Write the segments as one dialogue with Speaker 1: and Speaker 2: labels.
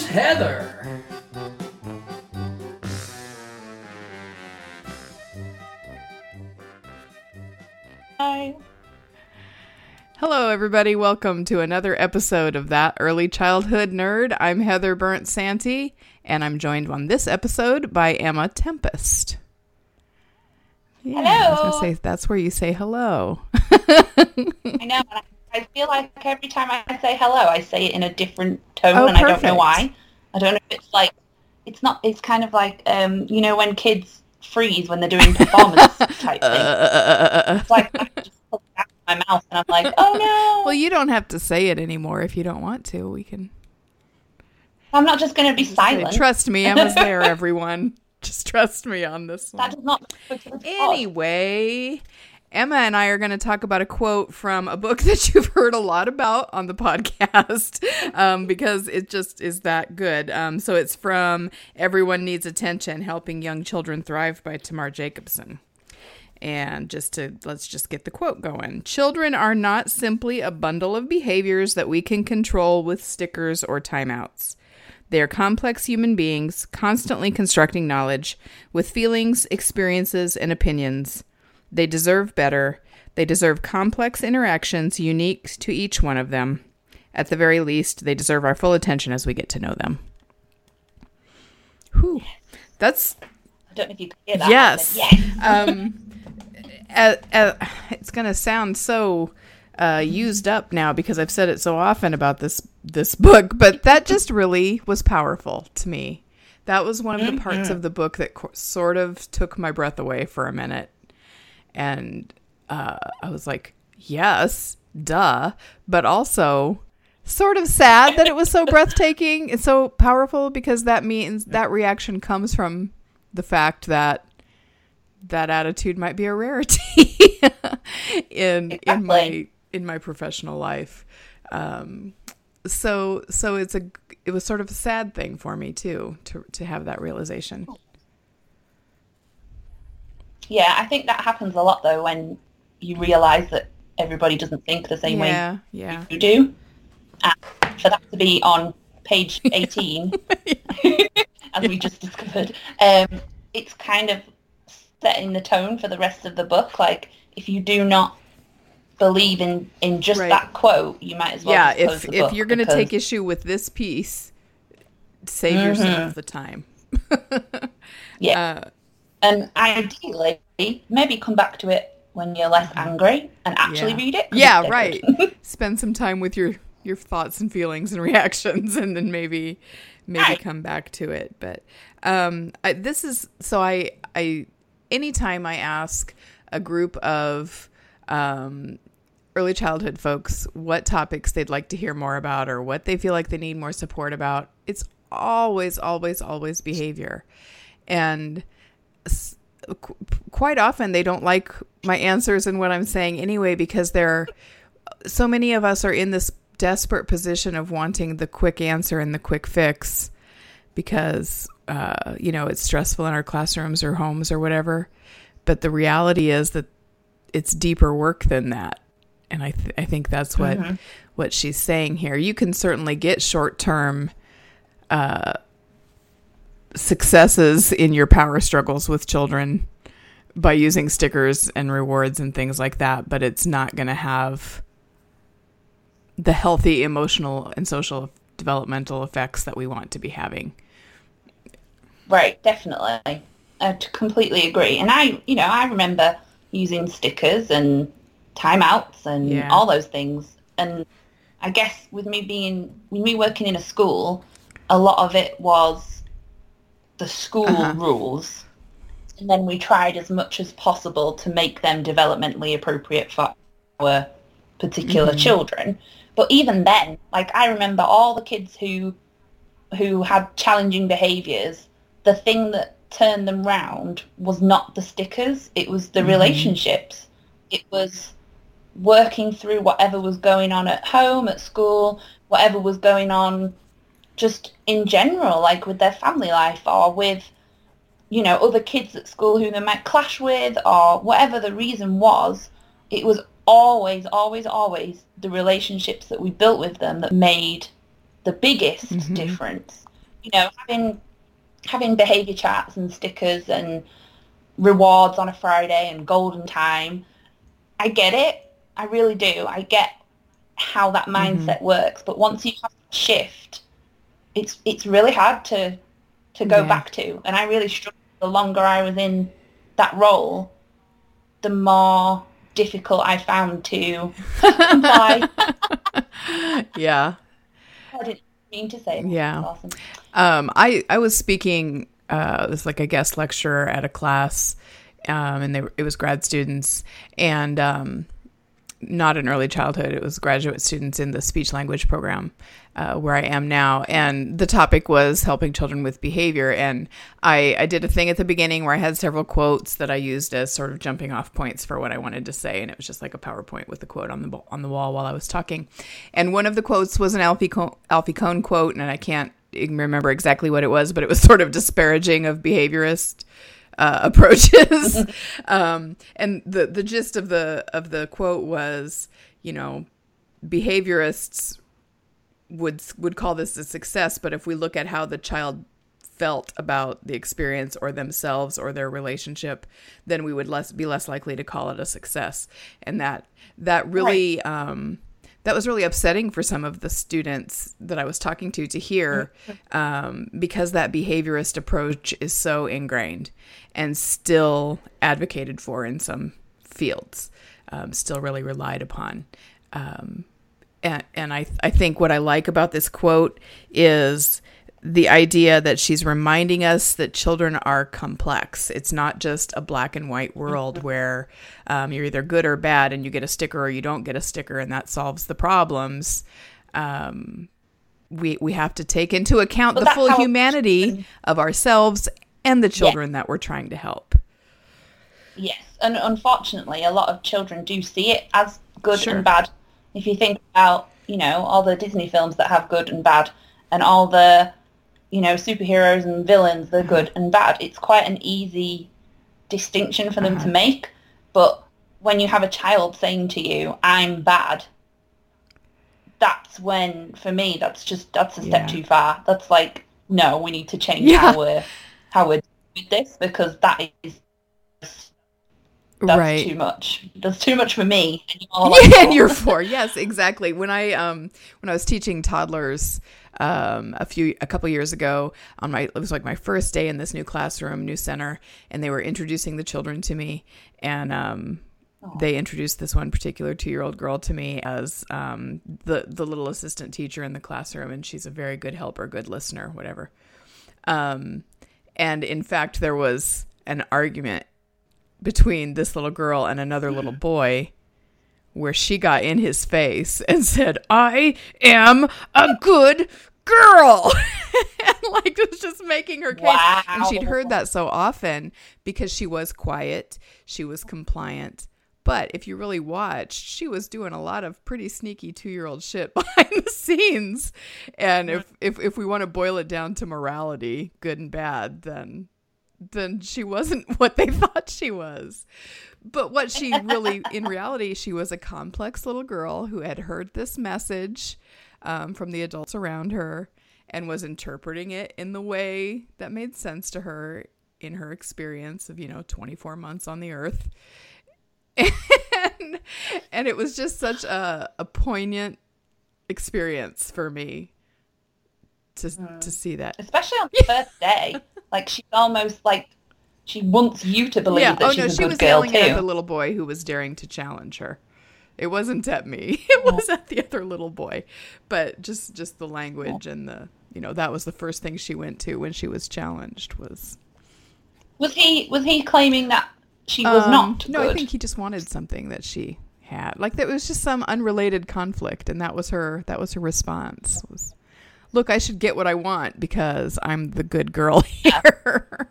Speaker 1: Here's Heather.
Speaker 2: Hi.
Speaker 3: Hello, everybody. Welcome to another episode of That Early Childhood Nerd. I'm Heather Bernt-Santy, and I'm joined on this episode by Emma Tempest. Yeah, I was
Speaker 2: Hello.
Speaker 3: gonna say that's where you say hello.
Speaker 2: I know. I feel like every time I say hello, I say it in a different tone,
Speaker 3: Oh,
Speaker 2: and I don't know why. I don't know if it's like it's not. It's kind of like um, you know, when kids freeze when they're doing performance type uh, thing.
Speaker 3: Uh, uh, uh,
Speaker 2: It's like I just put it out of my mouth, and I'm like, oh no.
Speaker 3: well, you don't have to say it anymore if you don't want to. We can.
Speaker 2: I'm not just going to be silent.
Speaker 3: Trust me, Emma's there. Everyone, just trust me on this one.
Speaker 2: that does not.
Speaker 3: Anyway, Emma and I are going to talk about a quote from a book that you've heard a lot about on the podcast um, because it just is that good. Um, so it's from Everyone Needs Attention Helping Young Children Thrive by Tamar Jacobson. And just to let's just get the quote going. Children are not simply a bundle of behaviors that we can control with stickers or timeouts. They are complex human beings, constantly constructing knowledge, with feelings, experiences, and opinions. They deserve better. They deserve complex interactions unique to each one of them. At the very least, they deserve our full attention as we get to know them. Whew. That's
Speaker 2: I don't know if you can hear that.
Speaker 3: yes. um, uh, uh, it's gonna sound so uh, used up now because I've said it so often about this this book, but that just really was powerful to me. That was one of the parts of the book that co- sort of took my breath away for a minute, and uh, I was like, "Yes, duh," but also sort of sad that it was so breathtaking and so powerful because that means that reaction comes from the fact that that attitude might be a rarity in in my in my professional life. Um, so so it's a it was sort of a sad thing for me too to to have that realization.
Speaker 2: Yeah, I think that happens a lot though when you realise that everybody doesn't think the same way
Speaker 3: Yeah, yeah.
Speaker 2: you do. And for that to be on page 18, as we just discovered, um, it's kind of setting the tone for the rest of the book. Like, if you do not believe in, in just
Speaker 3: Right.
Speaker 2: that quote, you might as well
Speaker 3: yeah, if if you're going to
Speaker 2: because-
Speaker 3: take issue with this piece, save yourself the time.
Speaker 2: Yeah.
Speaker 3: Uh,
Speaker 2: And ideally, maybe come back to it when you're less angry and actually
Speaker 3: Mm-hmm. Yeah.
Speaker 2: read it.
Speaker 3: yeah, right. Spend some time with your your thoughts and feelings and reactions, and then maybe maybe
Speaker 2: Right.
Speaker 3: come back to it. But um, I, this is so I I anytime I ask a group of um, early childhood folks what topics they'd like to hear more about or what they feel like they need more support about, it's always always always behavior, and quite often they don't like my answers and what I'm saying anyway because they're so many of us are in this desperate position of wanting the quick answer and the quick fix because uh, you know, it's stressful in our classrooms or homes or whatever. But the reality is that it's deeper work than that. And I, th- I think that's what mm-hmm. what she's saying here. You can certainly get short term uh, successes in your power struggles with children by using stickers and rewards and things like that, but it's not going to have the healthy emotional and social developmental effects that we want to be having.
Speaker 2: Right, definitely. I completely agree. And I, you know, I remember using stickers and timeouts and yeah. all those things. And I guess with me being, with me working in a school, a lot of it was the school uh-huh. rules. And then we tried as much as possible to make them developmentally appropriate for our particular mm-hmm. children. But even then, like I remember all the kids who who had challenging behaviors, the thing that turned them round was not the stickers, it was the mm-hmm. relationships. It was working through whatever was going on at home, at school, whatever was going on just in general, like with their family life or with, you know, other kids at school who they might clash with or whatever the reason was, it was always, always, always the relationships that we built with them that made the biggest mm-hmm. difference. You know, having having behavior chats and stickers and rewards on a Friday and golden time, I get it. I really do. I get how that mm-hmm. mindset mm-hmm. works. But once you have shift, it's it's really hard to to go yeah. back to. And I really struggled the longer I was in that role, the more difficult I found to comply.
Speaker 3: yeah.
Speaker 2: I didn't mean to say.
Speaker 3: Yeah. Awesome. Um, I I was speaking. Uh, it was like a guest lecturer at a class, um, and they it was grad students, and um, not in early childhood. It was graduate students in the speech language program uh, where I am now. And the topic was helping children with behavior. And I, I did a thing at the beginning where I had several quotes that I used as sort of jumping off points for what I wanted to say. And it was just like a PowerPoint with the quote on the, on the wall while I was talking. And one of the quotes was an Alfie Kohn, Alfie Kohn quote. And I can't remember exactly what it was, but it was sort of disparaging of behaviorists uh, approaches. um, and the the gist of the of the quote was, you know, behaviorists would would call this a success, but if we look at how the child felt about the experience or themselves or their relationship, then we would less be less likely to call it a success. And that that really right. um, that was really upsetting for some of the students that I was talking to to hear um, because that behaviorist approach is so ingrained and still advocated for in some fields, um, still really relied upon. Um, and, and I, I think what I like about this quote is the idea that she's reminding us that children are complex. It's not just a black and white world mm-hmm. where um, you're either good or bad and you get a sticker or you don't get a sticker and that solves the problems. Um, we, we have to take into account well, the full humanity of ourselves and the children that we're trying to help.
Speaker 2: Yes, and unfortunately, a lot of children do see it as good sure. and bad. If you think about, you know, all the Disney films that have good and bad, and all the you know, superheroes and villains, they're good and bad. It's quite an easy distinction for them uh-huh. to make. But when you have a child saying to you, I'm bad, that's when, for me, that's just, that's a step yeah. too far. That's like, no, we need to change yeah. how we're, how we're doing this because that is that's right. too much. That's too much for me.
Speaker 3: And you're, like, yeah, and you're four. Yes, exactly. When I um when I was teaching toddlers um a few a couple years ago on my it was like my first day in this new classroom, new center, and they were introducing the children to me, and um they introduced this one particular two-year-old girl to me as um, the the little assistant teacher in the classroom, and she's a very good helper, good listener, whatever. Um, and in fact, there was an argument between this little girl and another little boy where she got in his face and said, I am a good girl. and like was just making her case. Wow. And she'd heard that so often because she was quiet, she was compliant, But if you really watched, she was doing a lot of pretty sneaky two year old shit behind the scenes. And if, if if we want to boil it down to morality, good and bad, then then she wasn't what they thought she was. But what she really, in reality, she was a complex little girl who had heard this message um, from the adults around her and was interpreting it in the way that made sense to her in her experience of, you know, 24 months on the earth. And, and it was just such a, a poignant experience for me to, mm. to see that.
Speaker 2: Especially on the first day. Like she's almost like she wants you to believe yeah. that oh, she's no, a
Speaker 3: she
Speaker 2: good
Speaker 3: was
Speaker 2: girl
Speaker 3: yelling
Speaker 2: too.
Speaker 3: at the little boy who was daring to challenge her. It wasn't at me. It was at the other little boy. But just just the language and the you know that was the first thing she went to when she was challenged was.
Speaker 2: Was he was he claiming that she was um, not?
Speaker 3: No,
Speaker 2: good?
Speaker 3: I think he just wanted something that she had. Like that was just some unrelated conflict, and that was her. That was her response. Was, look, I should get what I want because I'm the good girl here.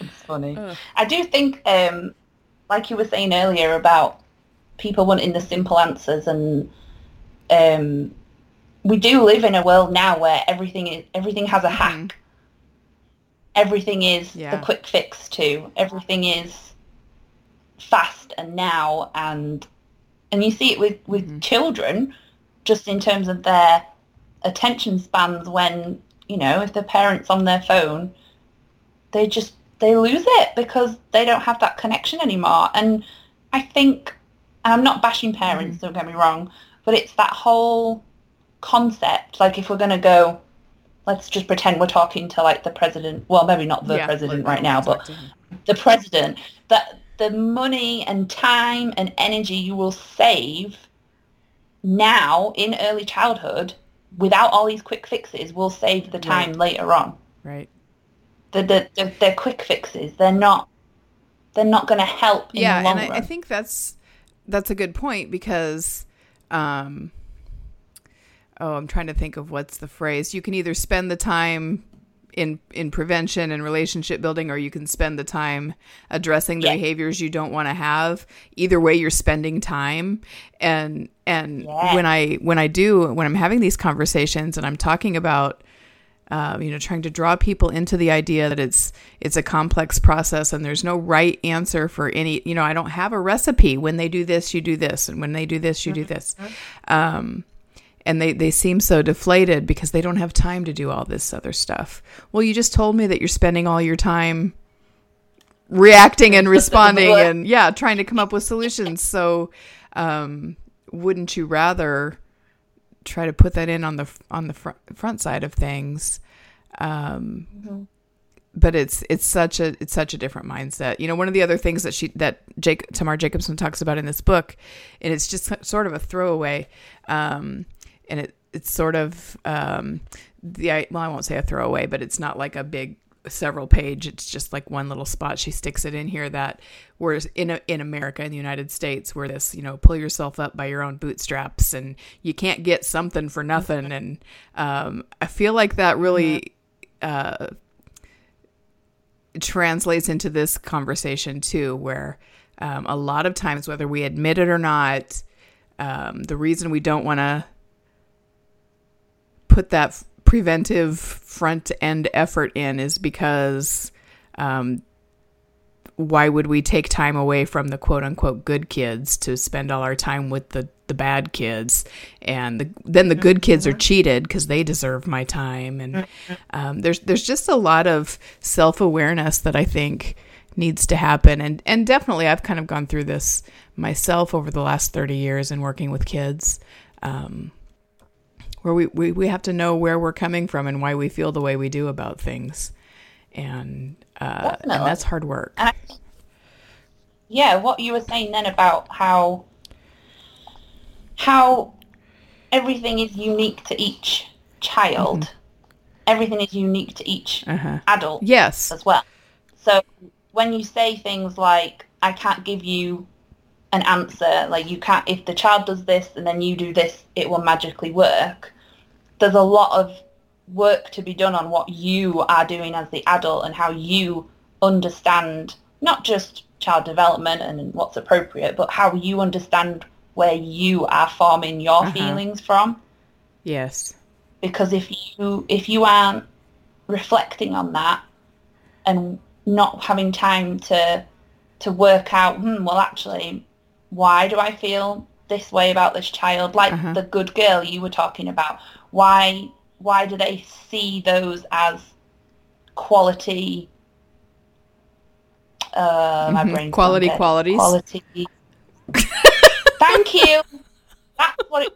Speaker 2: it's funny. I do think, um, like you were saying earlier about people wanting the simple answers, and um, we do live in a world now where everything is everything has a hack. Mm-hmm. Everything is yeah. the quick fix too. Everything is fast and now, and and you see it with with mm-hmm. children, just in terms of their attention spans when you know, if the parent's on their phone, they just they lose it because they don't have that connection anymore. And I think, and I'm not bashing parents, mm. don't get me wrong, but it's that whole concept. Like if we're going to go, let's just pretend we're talking to like the president. Well, maybe not the yeah, president right now, but the president. That the money and time and energy you will save now in early childhood without all these quick fixes will save the time right. later on.
Speaker 3: Right.
Speaker 2: The, the, the, they're quick fixes. They're not they're not going to help
Speaker 3: yeah,
Speaker 2: and
Speaker 3: I, I, think that's that's a good point because um oh, I'm trying to think of what's the phrase. You can either spend the time in in prevention and relationship building or you can spend the time addressing the behaviors you don't want to have. Either way you're spending time. And and when i when i do when i'm having these conversations and i'm talking about uh, you know trying to draw people into the idea that it's it's a complex process and there's no right answer for any you know i don't have a recipe. When they do this you do this. And when they do this you do this. Mm-hmm. um, and they, they seem so deflated because they don't have time to do all this other stuff. Well, you just told me that you're spending all your time reacting and responding and yeah, trying to come up with solutions. So, um, wouldn't you rather try to put that in on the on the front, front side of things? Um, mm-hmm. But it's it's such a it's such a different mindset. You know, one of the other things that she that Jake Tamar Jacobson talks about in this book, and it's just sort of a throwaway. Um, and it it's sort of um, the well, I won't say a throwaway, but it's not like a big several page. It's just like one little spot. She sticks it in here that whereas in a, in America, in the United States, where this you know pull yourself up by your own bootstraps and you can't get something for nothing. And um, I feel like that really. Uh, translates into this conversation too, where um, a lot of times, whether we admit it or not, um, the reason we don't want to put that preventive front end effort in is because um, why would we take time away from the quote unquote good kids to spend all our time with the, the bad kids? And the, then the good kids are cheated because they deserve my time. And um, there's there's just a lot of self-awareness that I think needs to happen. And and definitely I've kind of gone through this myself over the last 30 years in working with kids. Um, where we, we, we have to know where we're coming from and why we feel the way we do about things. And, uh, and that's hard work. I,
Speaker 2: yeah, what you were saying then about how how everything is unique to each child. Mm-hmm. Everything is unique to each uh-huh. adult.
Speaker 3: Yes.
Speaker 2: As well. So when you say things like, I can't give you an answer, like you can't, if the child does this and then you do this, it will magically work there's a lot of work to be done on what you are doing as the adult and how you understand not just child development and what's appropriate, but how you understand where you are forming your
Speaker 3: Uh-huh.
Speaker 2: feelings from.
Speaker 3: Yes.
Speaker 2: Because if you if you aren't reflecting on that and not having time to to work out, hmm, well, actually, why do I feel this way about this child? Like
Speaker 3: Uh-huh.
Speaker 2: the good girl you were talking about. Why why do they see those as quality? Uh, my
Speaker 3: Mhm.
Speaker 2: brain's
Speaker 3: Quality qualities.
Speaker 2: Quality. Thank you. That's what it.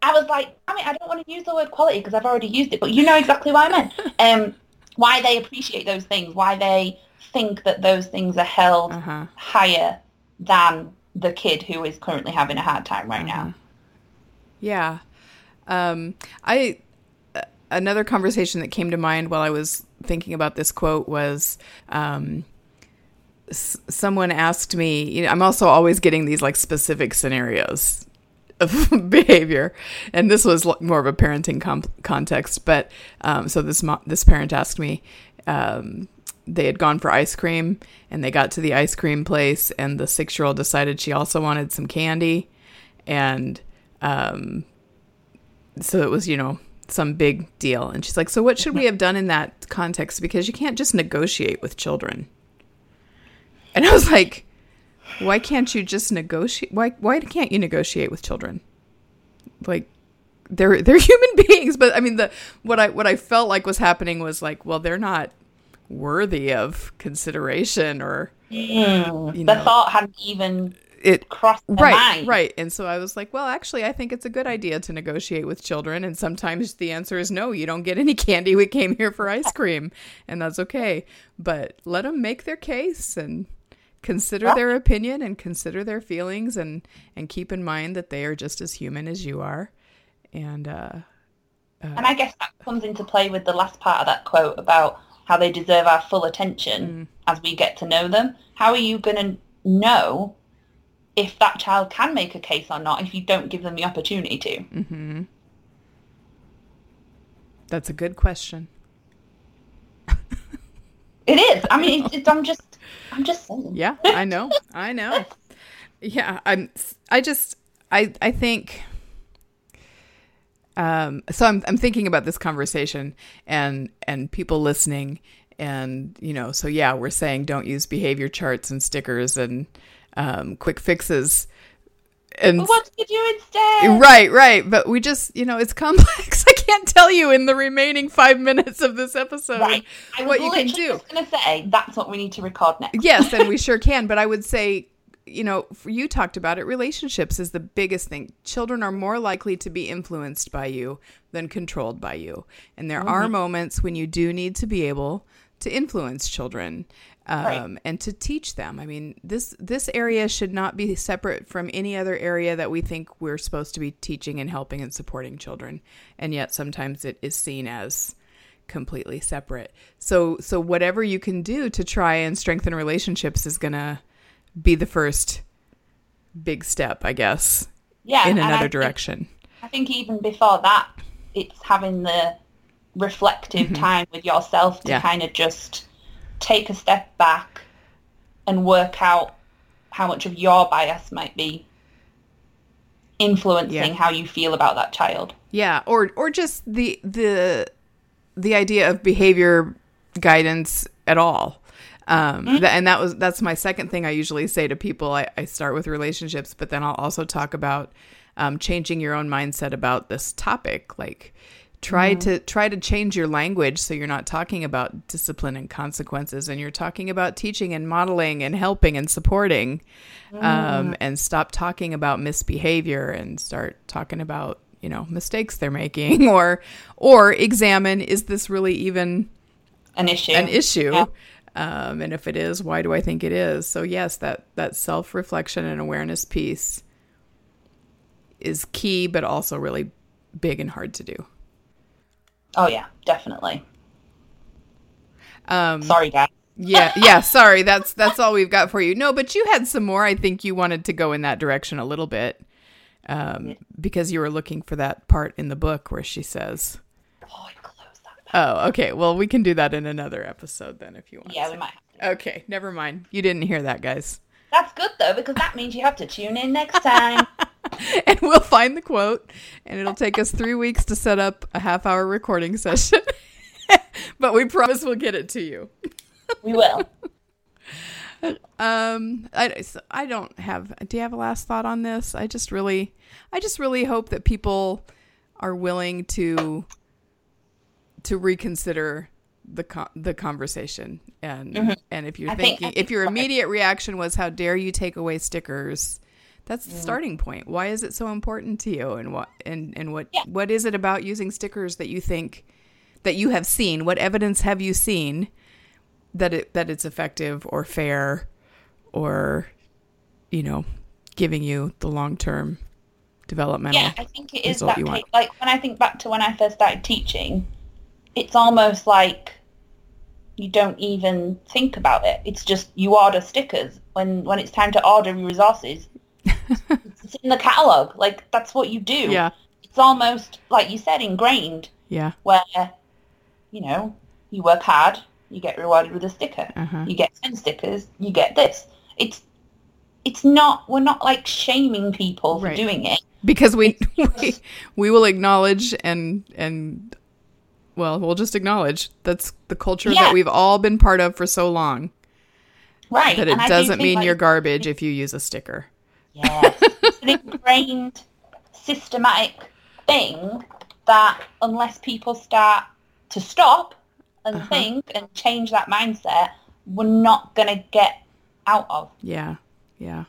Speaker 2: I was like, I mean, I don't want to use the word quality because I've already used it, but you know exactly what I meant. Um, why they appreciate those things, why they think that those things are held
Speaker 3: Uh-huh.
Speaker 2: higher than the kid who is currently having a hard time right now.
Speaker 3: Yeah. Um, I uh, another conversation that came to mind while I was thinking about this quote was um, s- someone asked me. You know, I'm also always getting these like specific scenarios of behavior, and this was more of a parenting context. But um, so this mo- this parent asked me. Um, they had gone for ice cream and they got to the ice cream place and the six year old decided she also wanted some candy and um, so it was you know some big deal. And she's like so what should we have done in that context? Because you can't just negotiate with children. And i was like why can't you just negotiate? Why why can't you negotiate with children? Like they're they're human beings. But i mean the what i what i felt like was happening was like well they're not worthy of consideration or
Speaker 2: Mm,
Speaker 3: You
Speaker 2: the thought hadn't even
Speaker 3: it
Speaker 2: crossed
Speaker 3: right
Speaker 2: mind.
Speaker 3: right. And so i was like well actually i think it's a good idea to negotiate with children. And sometimes the answer is no you don't get any candy. We came here for ice cream and that's okay. But let them make their case and consider their opinion and consider their feelings and and keep in mind that they are just as human as you are. And uh
Speaker 2: And I guess that comes into play with the last part of that quote about how they deserve our full attention as we get to know them. How are you going to know if that child can make a case or not if you don't give them the opportunity to?
Speaker 3: mm-hmm. that's a good question
Speaker 2: It is. I mean, it's, it's, I'm just, I'm just saying.
Speaker 3: Yeah, I know. I know. Yeah, I'm I just I I think um so I'm I'm thinking about this conversation and and people listening and you know, so yeah, we're saying don't use behavior charts and stickers and um quick fixes. And
Speaker 2: But what do you do instead?
Speaker 3: Right, right. But we just, you know, it's complex. I can't tell you in the remaining five minutes of this episode
Speaker 2: Right.
Speaker 3: What you can do.
Speaker 2: just going to say that's what we need to record next.
Speaker 3: yes, and we sure can. But I would say, you know, you talked about it. Relationships is the biggest thing. Children are more likely to be influenced by you than controlled by you, and there are moments when you do need to be able to influence children um,
Speaker 2: Right.
Speaker 3: and to teach them. I mean, this this area should not be separate from any other area that we think we're supposed to be teaching and helping and supporting children, and yet sometimes it is seen as completely separate. So so whatever you can do to try and strengthen relationships is going to be the first big step, I guess,
Speaker 2: Yeah.
Speaker 3: in
Speaker 2: and I
Speaker 3: another
Speaker 2: think-
Speaker 3: direction.
Speaker 2: I think even before that, it's having the reflective time with yourself to
Speaker 3: Mm-hmm. Yeah.
Speaker 2: kind of just take a step back and work out how much of your bias might be influencing
Speaker 3: Yeah.
Speaker 2: how you feel about that child.
Speaker 3: Yeah, or or just the the the idea of behavior guidance at all. Um,
Speaker 2: Mm-hmm.
Speaker 3: tha- and that was that's my second thing I usually say to people. I, I start with relationships, but then I'll also talk about um, changing your own mindset about this topic. Like try
Speaker 2: Mm-hmm.
Speaker 3: to try to change your language so you're not talking about discipline and consequences, and you're talking about teaching and modeling and helping and supporting.
Speaker 2: Mm.
Speaker 3: Um, and stop talking about misbehavior and start talking about you know mistakes they're making or or examine is this really even
Speaker 2: An issue.
Speaker 3: an issue
Speaker 2: Yeah.
Speaker 3: um, and if it is why do i think it is so yes that that self-reflection and awareness piece is key but also really big and hard to do
Speaker 2: Oh yeah, definitely.
Speaker 3: um,
Speaker 2: Sorry, guys.
Speaker 3: yeah yeah sorry that's that's all we've got for you no but you had some more i think you wanted to go in that direction a little bit um, because you were looking for that part in the book where she says
Speaker 2: Oh, I closed that
Speaker 3: Oh, okay. Well, we can do that in another episode then if you want.
Speaker 2: Yeah, we might.
Speaker 3: Okay, never mind. You didn't hear that, guys.
Speaker 2: That's good though because that means you have to tune in next time.
Speaker 3: and we'll find the quote, and it'll take us three weeks to set up a half hour recording session. but we promise we'll get it to you.
Speaker 2: we will.
Speaker 3: Um, I, so I don't have. Do you have a last thought on this? I just really, I just really hope that people are willing to to reconsider the co- the conversation and and if you're
Speaker 2: Mm-hmm. I think-
Speaker 3: thinking
Speaker 2: I
Speaker 3: if your immediate reaction was how dare you take away stickers that's the starting point why is it so important to you and what and and what
Speaker 2: Yeah.
Speaker 3: what is it about using stickers that you think that you have seen what evidence have you seen that it that it's effective or fair or you know giving you the long-term developmental
Speaker 2: Yeah, I think it is that
Speaker 3: you
Speaker 2: case.
Speaker 3: want.
Speaker 2: Like when I think back to when I first started teaching, it's almost like you don't even think about it. It's just you order stickers when when it's time to order your resources. it's in the catalog. Like that's what you do.
Speaker 3: yeah
Speaker 2: It's almost like you said, ingrained.
Speaker 3: yeah
Speaker 2: Where you know you work hard, you get rewarded with a sticker.
Speaker 3: uh-huh
Speaker 2: You get ten stickers, you get this. It's it's not. We're not like shaming people for
Speaker 3: Right.
Speaker 2: doing it.
Speaker 3: because we, we we will acknowledge and and well we'll just acknowledge that's the culture
Speaker 2: Yeah.
Speaker 3: that we've all been part of for so long
Speaker 2: Right.
Speaker 3: that it
Speaker 2: and
Speaker 3: doesn't
Speaker 2: think,
Speaker 3: mean
Speaker 2: like,
Speaker 3: you're garbage if you use a sticker
Speaker 2: Yeah. it's an ingrained, systematic thing that unless people start to stop and
Speaker 3: Uh-huh.
Speaker 2: think and change that mindset, we're not going to get out of.
Speaker 3: yeah. Yeah.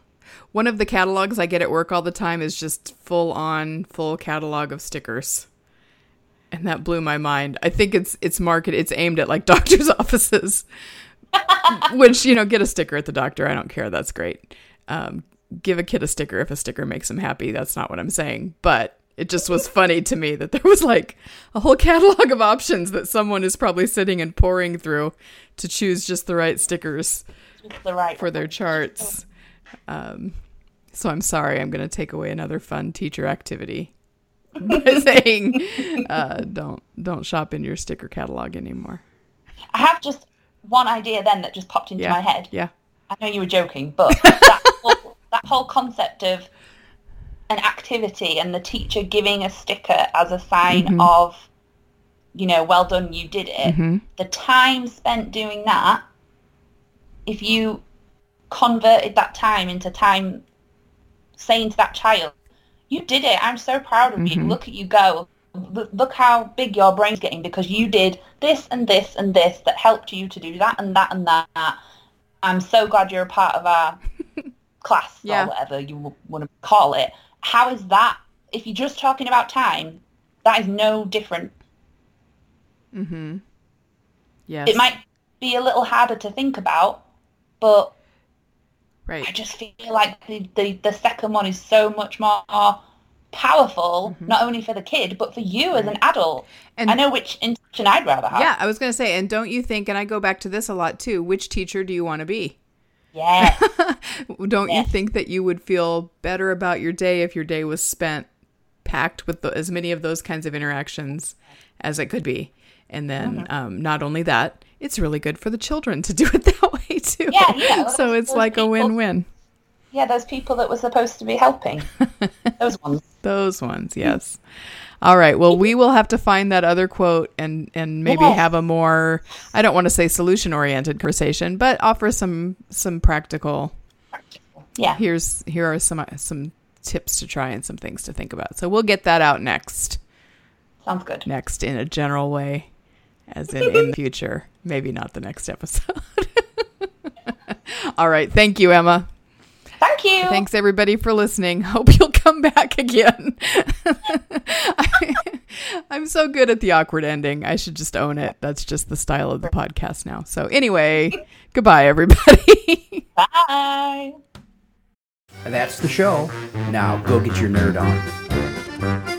Speaker 3: One of the catalogs i get at work all the time is just full on full catalog of stickers. And that blew my mind. I think it's it's marketed it's aimed at like doctors offices. Which you know get a sticker at the doctor. I don't care. That's great. Um, give a kid a sticker if a sticker makes him happy. That's not what i'm saying. But it just was funny to me that there was like a whole catalog of options that someone is probably sitting and pouring through to choose just the right stickers
Speaker 2: the right
Speaker 3: for their charts. Um, so i'm sorry i'm going to take away another fun teacher activity by saying uh, don't don't shop in your sticker catalog anymore.
Speaker 2: I have just one idea then that just popped into
Speaker 3: yeah.
Speaker 2: my head.
Speaker 3: yeah.
Speaker 2: I know you were joking, but that, whole, concept of an activity and the teacher giving a sticker as a sign
Speaker 3: Mm-hmm.
Speaker 2: of, you know, well done, you did it.
Speaker 3: Mhm.
Speaker 2: The time spent doing that, if you converted that time into time saying to that child, you did it, I'm so proud of you,
Speaker 3: Mhm.
Speaker 2: look at you go. Look look how big your brain's getting because you did this and this and this that helped you to do that and that and that. I'm so glad you're a part of our class
Speaker 3: Yeah.
Speaker 2: or whatever you want to call it. How is that? If you're just talking about time, that is no different.
Speaker 3: mm-hmm yes
Speaker 2: It might be a little harder to think about, but I just feel like the, the, the second one is so much more powerful, not only for the kid, but for you as an adult.
Speaker 3: Mm-hmm. And-
Speaker 2: I know which intention I'd rather have.
Speaker 3: Yeah, I was going to say, and don't you think, and I go back to this a lot too, which teacher do you want to be?
Speaker 2: Yeah.
Speaker 3: Don't you think that you would feel better about your day if your day was spent packed with the, as many of those kinds of interactions as it could be? And then,
Speaker 2: Mm-hmm.
Speaker 3: um, not only that, it's really good for the children to do it that way too.
Speaker 2: Yeah, yeah,
Speaker 3: so
Speaker 2: those-
Speaker 3: it's
Speaker 2: those
Speaker 3: like a win-win.
Speaker 2: yeah, those people that were supposed to be helping. Those ones.
Speaker 3: Those ones, yes. All right. Well, we will have to find that other quote and and maybe
Speaker 2: Yes.
Speaker 3: have a more I don't want to say solution oriented conversation, but offer some some practical.
Speaker 2: Yeah.
Speaker 3: Here's here are some some tips to try and some things to think about. So we'll get that out next
Speaker 2: Sounds good.
Speaker 3: next in a general way, as in in the future. Maybe not the next episode. All right. Thank you, Emma.
Speaker 2: Thank you.
Speaker 3: Thanks everybody for listening. Hope you'll come back again. I, am so good at the awkward ending. I should just own it. That's just the style of the podcast now. So anyway, goodbye everybody.
Speaker 2: Bye.
Speaker 1: That's the show. Now go get your nerd on.